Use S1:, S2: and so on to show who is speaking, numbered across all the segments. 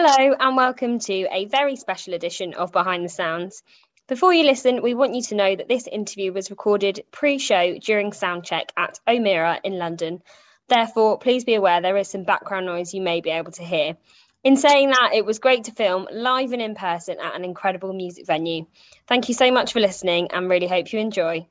S1: Hello, and welcome to a very special edition of Behind the Sounds. Before you listen, we want you to know that this interview was recorded pre show during soundcheck at Omeara in London. Therefore, please be aware there is some background noise you may be able to hear. In saying that, it was great to film live and in person at an incredible music venue. Thank you so much for listening and really hope you enjoy.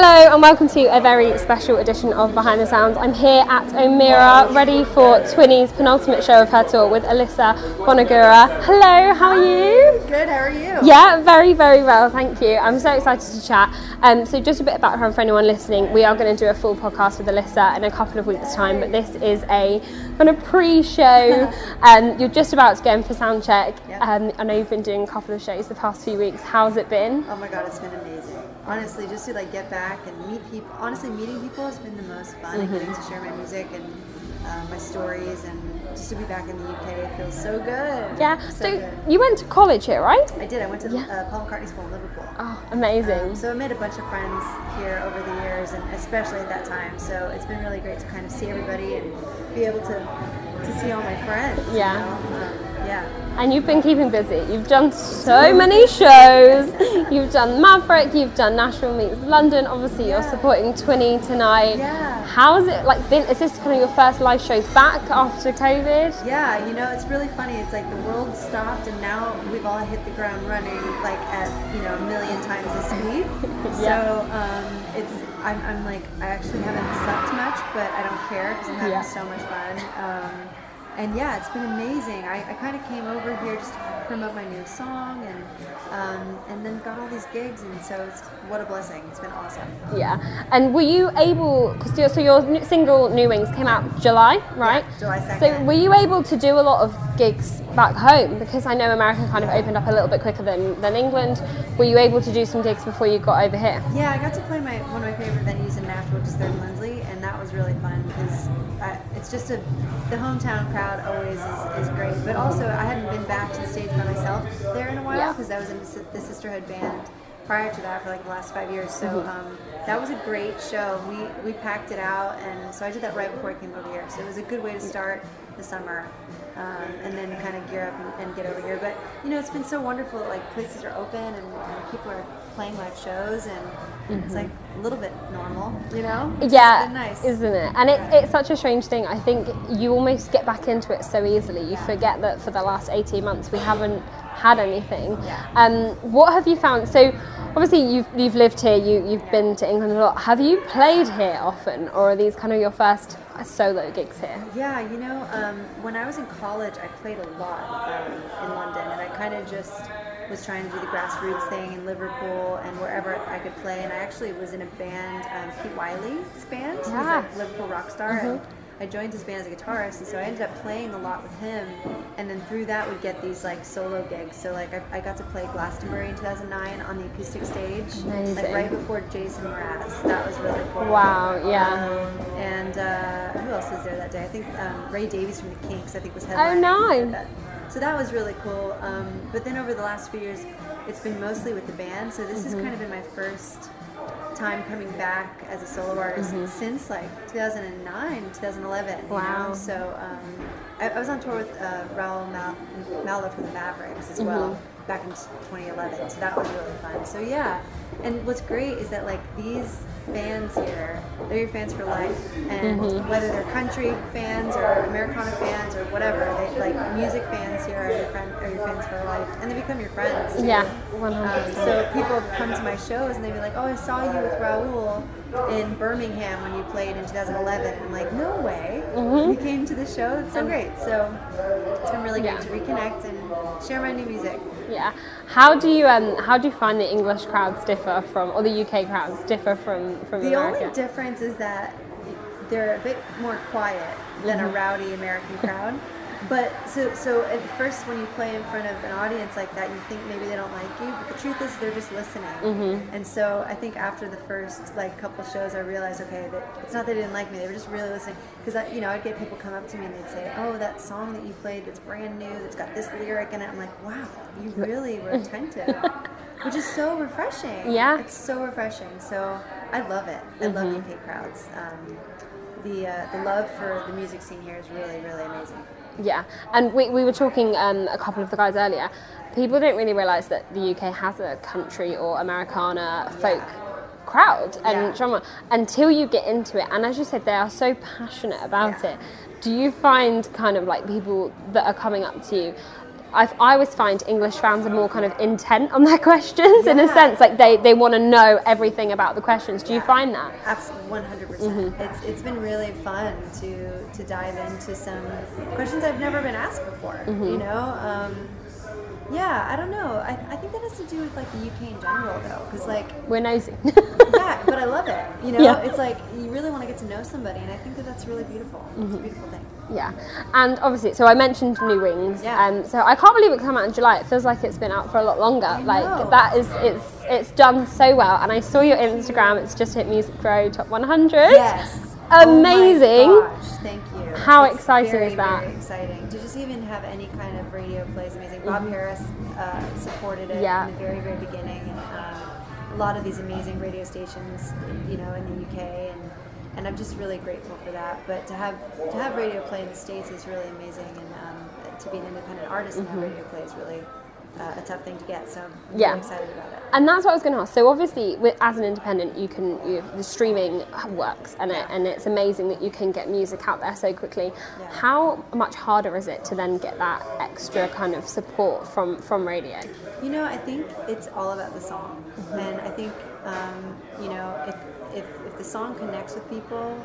S1: Hello and welcome to a very special edition of Behind the Sounds. I'm here at Omeara, ready for Twinnie's penultimate show of her tour with Alyssa Bonagura. Hello, how are you?
S2: Good, how are you?
S1: Yeah, very, very well, thank you. I'm so excited to chat. Um, so, just a bit of background for anyone listening. We are going to do a full podcast with Alyssa in a couple of weeks' time, but this is a kind of pre-show. um, you're just about to go in for sound check. Um, I know you've been doing a couple of shows the past few weeks. How's it been?
S2: Oh my god, it's been amazing. Honestly, just to like get back and meet people. Honestly, meeting people has been the most fun and getting to share my music and uh, my stories and just to be back in the UK it feels so good.
S1: Yeah.
S2: So,
S1: So,
S2: good.
S1: you went to college here, right?
S2: I did. I went to
S1: Yeah.
S2: uh, Paul McCartney School in Liverpool.
S1: Oh, amazing.
S2: Um, so I made a bunch of friends here over the years, and especially at that time. So it's been really great to kind of see everybody and be able to to see all my friends. you
S1: Yeah.
S2: know? Um, yeah.
S1: And you've been keeping busy. You've done so many shows. You've done Maverick. You've done Nashville meets London. Obviously, you're supporting Twinnie tonight.
S2: Yeah.
S1: How's it like been? Is this kind of your first live shows back after COVID?
S2: Yeah, you know, it's really funny. It's like the world stopped, and now we've all hit the ground running, like at you know a million times the speed.
S1: Yeah.
S2: So um, it's I'm, I'm like I actually haven't slept much, but I don't care because I'm having
S1: Yeah.
S2: so much fun. Um, and yeah, it's been amazing. I, I kind of came over here just to promote my new song, and um, and then got all these gigs, and so it's what a blessing. It's been awesome.
S1: Yeah. And were you able? Because so your new single "New Wings" came out July, right?
S2: July
S1: second.
S2: So
S1: were you able to do a lot of gigs back home? Because I know America kind of opened up a little bit quicker than, than England. Were you able to do some gigs before you got over here?
S2: Yeah, I got to play my one of my favorite venues in Nashville, which is Third and Lindsley, that was really fun because it's just a the hometown crowd always is, is great. But also, I hadn't been back to the stage by myself there in a while
S1: Yeah.
S2: because I was in the Sisterhood band prior to that for like the last five years. So
S1: Mm-hmm.
S2: um, that was a great show. We we packed it out, and so I did that right before I came over here. So it was a good way to start the summer. Um, and then kind of gear up and, and get over here. But you know, it's been so wonderful. That, Like places are open and, and people are playing live shows, and it's like a little bit normal. You know? It's
S1: yeah,
S2: been nice.
S1: isn't it? And it's it's such a strange thing. I think you almost get back into it so easily. You forget that for the last eighteen months we haven't had anything.
S2: Yeah.
S1: Um, what have you found? So obviously you've you've lived here. You you've been to England a lot. Have you played here often, or are these kind of your first solo gigs here?
S2: Yeah, you know, um, when I was in college, I played a lot um, in London, and I kind of just was trying to do the grassroots thing in Liverpool and wherever I could play. And I actually was in a band, um, Pete Wylie's band. He's
S1: Yeah.
S2: a Liverpool rock star. And I joined his band as a guitarist, and so I ended up playing a lot with him. And then through that, would get these like solo gigs. So like I, I got to play Glastonbury in 2009 on the acoustic stage,
S1: Amazing.
S2: like right before Jason Mraz. That was really cool.
S1: Wow, yeah.
S2: Um, and uh, who else was there that day? I think um, Ray Davies from the Kinks. I think was headlining.
S1: Oh, nice.
S2: That- So that was really cool. Um, but then over the last few years, it's been mostly with the band. So this has
S1: Mm-hmm.
S2: kind of been my first time coming back as a solo artist since like 2009, 2011. you
S1: Wow.
S2: know? So um, I, I was on tour with uh, Raul Mal- Malo from the Mavericks as well back in 2011. So that was really fun. So yeah. And what's great is that like these fans here, they're your fans for life, and whether they're country fans or Americana fans or whatever, they like music fans here are your friend, are your fans for life, and they become your friends. too.
S1: Yeah,
S2: Um,
S1: 100%.
S2: so people come to my shows and they'd be like, "Oh, I saw you with Raul in Birmingham when you played in 2011." And I'm like, "No way! You came to the show. It's so great." So it's been really great to reconnect and share my new music.
S1: Yeah. How do you um how do you find the English crowds differ from or the UK crowds differ from from
S2: The
S1: America?
S2: only difference is that they're a bit more quiet than
S1: Mm-hmm.
S2: a rowdy American crowd. But so so at first when you play in front of an audience like that, you think maybe they don't like you, but the truth is they're just listening.
S1: Mm-hmm.
S2: And so I think after the first like couple shows, I realized okay that it's not that they didn't like me; they were just really listening. Because you know I'd get people come up to me and they'd say, "Oh, that song that you played that's brand new, that's got this lyric in it." I'm like, "Wow, you really were attentive," which is so refreshing.
S1: Yeah.
S2: it's so refreshing. So I love it. I love
S1: Mm-hmm.
S2: UK crowds. Um, the uh, the love for the music scene here is really really amazing.
S1: Yeah, and we, we were talking um, a couple of the guys earlier. People don't really realise that the UK has a country or Americana folk crowd and
S2: Yeah.
S1: drama until you get into it. And as you said, they are so passionate about
S2: Yeah.
S1: it. Do you find kind of like people that are coming up to you? I've, I always find English fans are more kind of intent on their questions in a sense, like they, they want to know everything about the questions. Do you find that?
S2: Absolutely, one hundred
S1: Mm-hmm.
S2: percent. It's it's been really fun to to dive into some questions I've never been asked before.
S1: Mm-hmm.
S2: You know, um, yeah, I don't know. I, I think that has to do with like the UK in general, though, because like
S1: We're nosy.
S2: yeah, but I love it. You know,
S1: Yeah.
S2: it's like you really want to get to know somebody, and I think that that's really beautiful. It's
S1: Mm-hmm.
S2: a beautiful thing.
S1: Yeah, and obviously, so I mentioned New Wings.
S2: Yeah.
S1: Um, so I can't believe it came out in July. It feels like it's been out for a lot longer.
S2: know.
S1: Like that is it's it's done so well. And I saw your Instagram. It's just hit Music Row Top 100.
S2: Yes.
S1: Amazing.
S2: Oh gosh, thank you.
S1: How
S2: It's
S1: exciting
S2: very,
S1: is that?
S2: Very exciting to just even have any kind of radio play is amazing. Bob Harris uh, supported it
S1: Mm-hmm. Yeah.
S2: in the very, very beginning, and um, a lot of these amazing radio stations, you know, in the UK, and and I'm just really grateful for that. But to have to have radio play in the states is really amazing, and um, to be an independent artist and have radio play is really uh, a tough thing to get. So I'm
S1: Mm-hmm. Yeah.
S2: excited about it.
S1: And that's what I was going to ask. So obviously, with, as an independent, you can you, the streaming works, and it, and it's amazing that you can get music out there so quickly.
S2: Yeah.
S1: How much harder is it to then get that extra kind of support from from radio?
S2: You know, I think it's all about the song, and I think um, you know if, if if the song connects with people,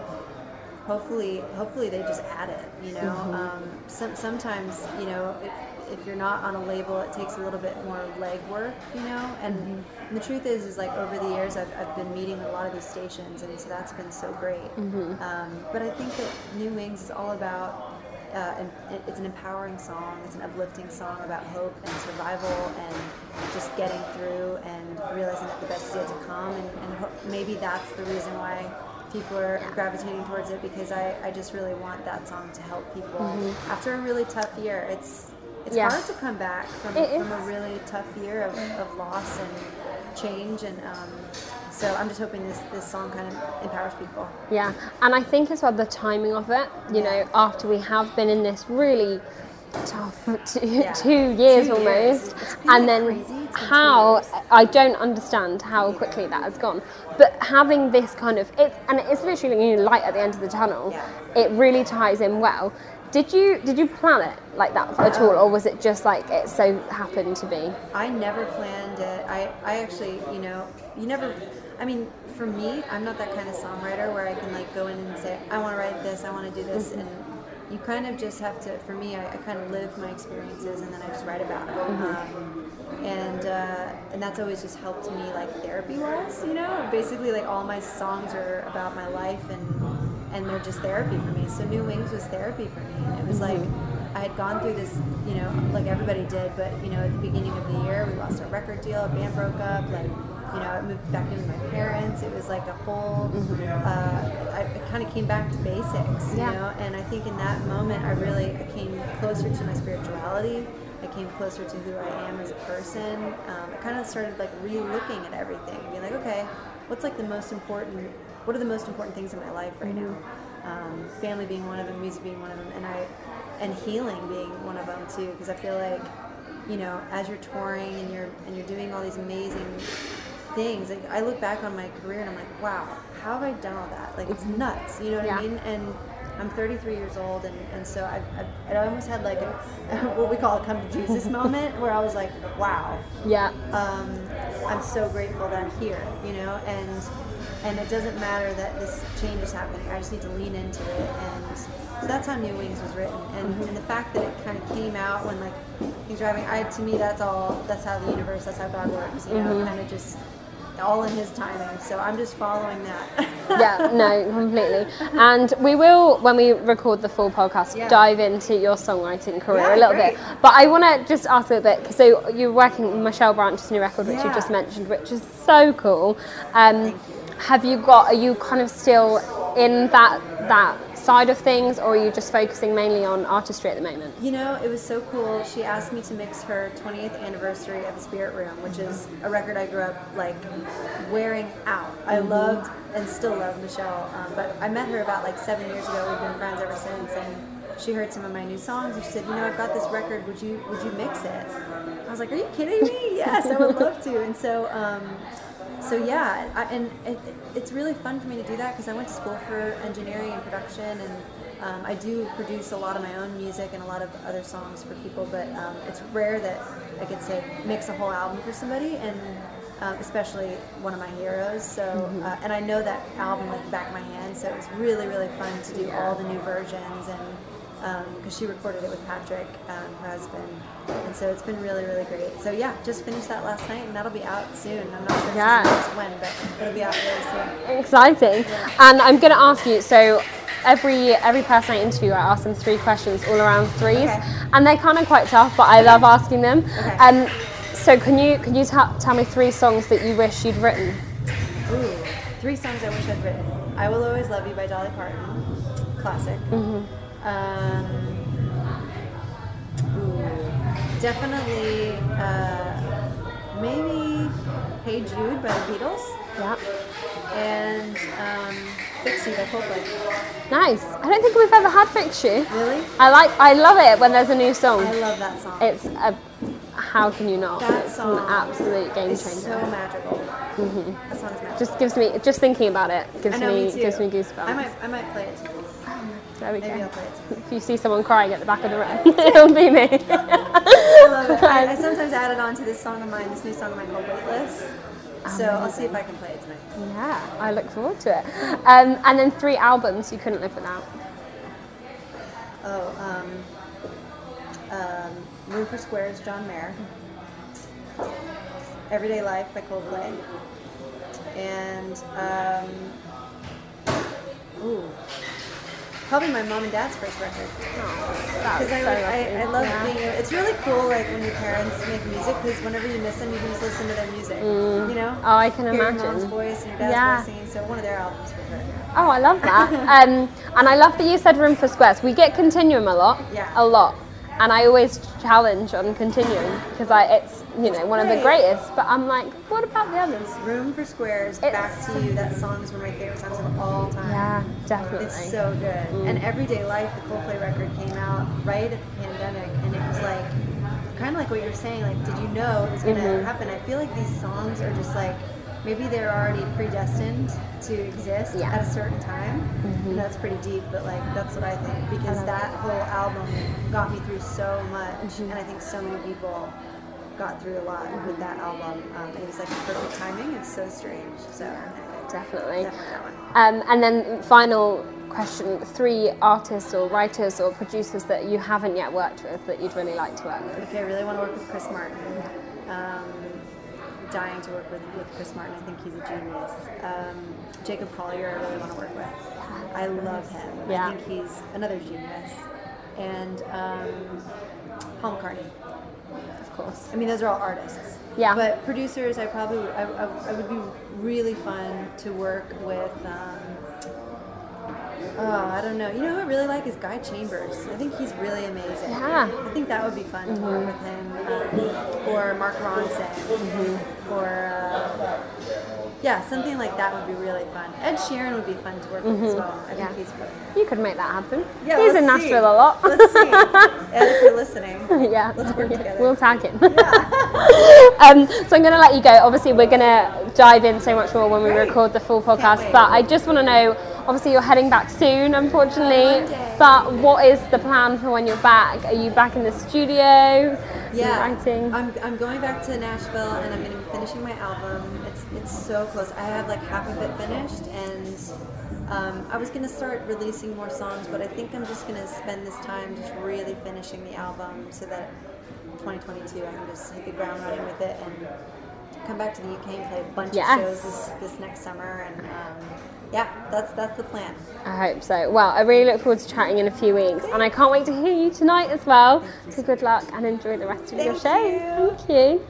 S2: hopefully hopefully they just add it. You know, um, some, sometimes you know if, you're not on a label, it takes a little bit more legwork. You know, and, and the truth is is like over the years I've, I've been meeting a lot of these stations, and so that's been so great. Um, but I think that New Wings is all about uh, and it's an empowering song. It's an uplifting song about hope and survival and just getting through and realizing that the best is yet to come. And, and ho- maybe that's the reason why people are gravitating towards it because I, I just really want that song to help people after a really tough year. It's it's
S1: Yeah.
S2: hard to come back from, from a really tough year of, of loss and change and um, so I'm just hoping this, this song kind of empowers people.
S1: Yeah, and I think as well the timing of it, you know, after we have been in this really tough two,
S2: Yeah.
S1: two years
S2: Two years.
S1: almost,
S2: been
S1: and then
S2: crazy. It's been two
S1: how. I don't understand how quickly that has gone. But having this kind of it, and it's literally light at the end of the tunnel.
S2: Yeah.
S1: It really ties in well. Did you did you plan it like that at all, or was it just like it so happened to be?
S2: I never planned it. I, I actually, you know, you never, I mean, for me, I'm not that kind of songwriter where I can like go in and say, I want to write this, I want to do this. And you kind of just have to, for me, I, I kind of live my experiences and then I just write about it. Um, and, uh, and that's always just helped me like therapy wise, you know, basically like all my songs are about my life and, and they're just therapy for me. So New Wings was therapy for me. And it was like, I had gone through this, you know, like everybody did, but you know, at the beginning of the year, we lost our record deal, our band broke up, like, you know, I moved back in with my parents. It was like a whole, uh, I, I kind of came back to basics, you
S1: Yeah.
S2: know, and I think in that moment, I really I came closer to my spirituality. I came closer to who I am as a person. Um, I kind of started like re-looking at everything, being like, okay, what's like the most important? What are the most important things in my life right now? Um, family being one of them, music being one of them, and I, and healing being one of them too. Because I feel like, you know, as you're touring and you're and you're doing all these amazing things, like I look back on my career and I'm like, wow, how have I done all that? Like it's nuts, you know what
S1: Yeah.
S2: I mean? And I'm 33 years old, and, and so I, I, I almost had like a what we call a come to Jesus moment where I was like, wow,
S1: Yeah,
S2: um, I'm so grateful that I'm here, you know, and and it doesn't matter that this change is happening. I just need to lean into it, and so that's how New Wings was written, and, and the fact that it kind of came out when like he's driving. I to me that's all. That's how the universe. That's how God works. You know, kind of just all in his timing. So I'm just following that.
S1: yeah, no, completely. And we will, when we record the full podcast,
S2: Yeah.
S1: dive into your songwriting career
S2: Yeah,
S1: a little
S2: great.
S1: bit. But I want to just ask a bit. So you're working with Michelle Branch's new record, which you just mentioned, which is so cool. Um,
S2: Thank you.
S1: Have you got? Are you kind of still in that that side of things, or are you just focusing mainly on artistry at the moment?
S2: You know, it was so cool. She asked me to mix her 20th anniversary of the Spirit Room, which is a record I grew up like wearing out. I loved and still love Michelle, um, but I met her about like seven years ago. We've been friends ever since, and she heard some of my new songs and she said, "You know, I've got this record. Would you would you mix it?" I was like, "Are you kidding me? Yes, I would love to." And so. Um, so yeah, I, and it, it's really fun for me to do that because I went to school for engineering and production, and um, I do produce a lot of my own music and a lot of other songs for people. But um, it's rare that I get to mix a whole album for somebody, and um, especially one of my heroes. So, uh, and I know that album like the back of my hand, so it was really really fun to do all the new versions and because she recorded it with Patrick, um, her husband, and so it's been really, really great. So yeah, just finished that last night, and that'll be out soon. I'm not sure
S1: Yeah.
S2: when, but it'll be out really soon.
S1: Exciting. And I'm going to ask you. So every every person I interview, I ask them three questions, all around threes,
S2: Okay.
S1: and they're kind of quite tough, but I love asking them.
S2: Okay.
S1: Um, so can you can you ta- tell me three songs that you wish you'd written?
S2: Ooh, three songs I wish I'd written. "I Will Always Love You" by Dolly Parton, classic. Um, ooh, definitely, uh, maybe "Hey Jude" by the Beatles,
S1: Yeah.
S2: and um, "Fix You" by Coldplay.
S1: Nice. I don't think we've ever had Fix You.
S2: Really?
S1: I like. I love it when there's a new song.
S2: I love that song.
S1: It's a. How can you not?
S2: That
S1: it's
S2: song
S1: an absolute game changer?
S2: So magical. That song is magical.
S1: just gives me just thinking about it gives
S2: know,
S1: me,
S2: me too.
S1: gives me goosebumps.
S2: I might, I might play it.
S1: There we
S2: Maybe
S1: go.
S2: I'll play it.
S1: If you see someone crying at the back of the room, it'll be me.
S2: I love it. I, I sometimes add it on to this song of mine, this new song of mine called Weightless. So I'll see if I can play it tonight.
S1: Yeah, I look forward to it. Um, and then three albums you couldn't live without.
S2: Oh, um, um, Room for Squares, John Mayer. Everyday Life by Coldplay. And, um, ooh, probably my mom and dad's first record. Because I, would- I, I love being, it's really cool like when your parents make music because whenever you miss them, you can just listen to their music. You know?
S1: Oh, I can
S2: Hear your mom's
S1: imagine.
S2: voice and your dad's
S1: Yeah.
S2: voice singing. So one of their albums for sure.
S1: Oh, I love that. um, and I love that you said Room for Squares. We get Continuum a lot.
S2: Yeah.
S1: A lot. And I always challenge on Continuum because I it's you know one of the greatest. But I'm like, what about the others?
S2: Room for Squares,
S1: It's-
S2: Back to You. That song is one of my favorite songs of all time.
S1: Yeah, definitely.
S2: It's so good. Mm. And Everyday Life, the Coldplay record, came out right at the pandemic, and it was like, kind of like what you're saying. Like, did you know it was going to
S1: Mhm.
S2: happen? I feel like these songs are just like maybe they're already predestined to exist
S1: Yeah.
S2: at a certain time. And mm-hmm. that's pretty deep, but like that's what I think because
S1: love
S2: that whole album got me through so much, mm-hmm. and I think so many people got through a lot with that album. Um, it was like perfect timing. It's so strange. So
S1: Definitely.
S2: definitely.
S1: Um, and then final question: three artists or writers or producers that you haven't yet worked with that you'd really like to work with.
S2: Okay, I really want to work with Chris Martin. Um, dying to work with, with Chris Martin. I think he's a genius. Um, Jacob Collier, I really want to work with. I love him.
S1: Yeah.
S2: I think he's another genius. And um, Paul McCartney.
S1: Of course.
S2: I mean, those are all artists.
S1: Yeah.
S2: But producers, I probably, I, I, I would be really fun to work with. Um, oh, I don't know. You know who I really like is Guy Chambers. I think he's really amazing.
S1: Yeah. Mm-hmm.
S2: I think that would be fun to work with him. Um, or Mark Ronson.
S1: Mm-hmm.
S2: Or, uh, yeah, something like that would be really fun. Ed Sheeran would be fun to work with as well. I
S1: Mm-hmm. Yeah.
S2: think he's.
S1: You could make that happen.
S2: Yeah,
S1: He's in
S2: see.
S1: Nashville a lot.
S2: Let's see. Ed, if you're listening.
S1: yeah,
S2: Let's work together.
S1: we'll tag him. um, so I'm going to let you go. Obviously, we're going to dive in so much more when we
S2: Great.
S1: record the full podcast. But I just want to know. Obviously, you're heading back soon, unfortunately. But what is the plan for when you're back? Are you back in the studio?
S2: Yeah,
S1: writing.
S2: I'm, I'm going back to Nashville and I'm going to be finishing my album. It's it's so close. I have like half of it finished, and um, I was going to start releasing more songs, but I think I'm just going to spend this time just really finishing the album so that 2022 I can just hit the ground running with it and come back to the UK and play a bunch
S1: Yes.
S2: of shows this, this next summer, and um, yeah, that's that's the plan.
S1: I hope so. Well, I really look forward to chatting in a few weeks, and I can't wait to hear you tonight as well. So good luck and enjoy the rest of your show.
S2: you.
S1: Thank you.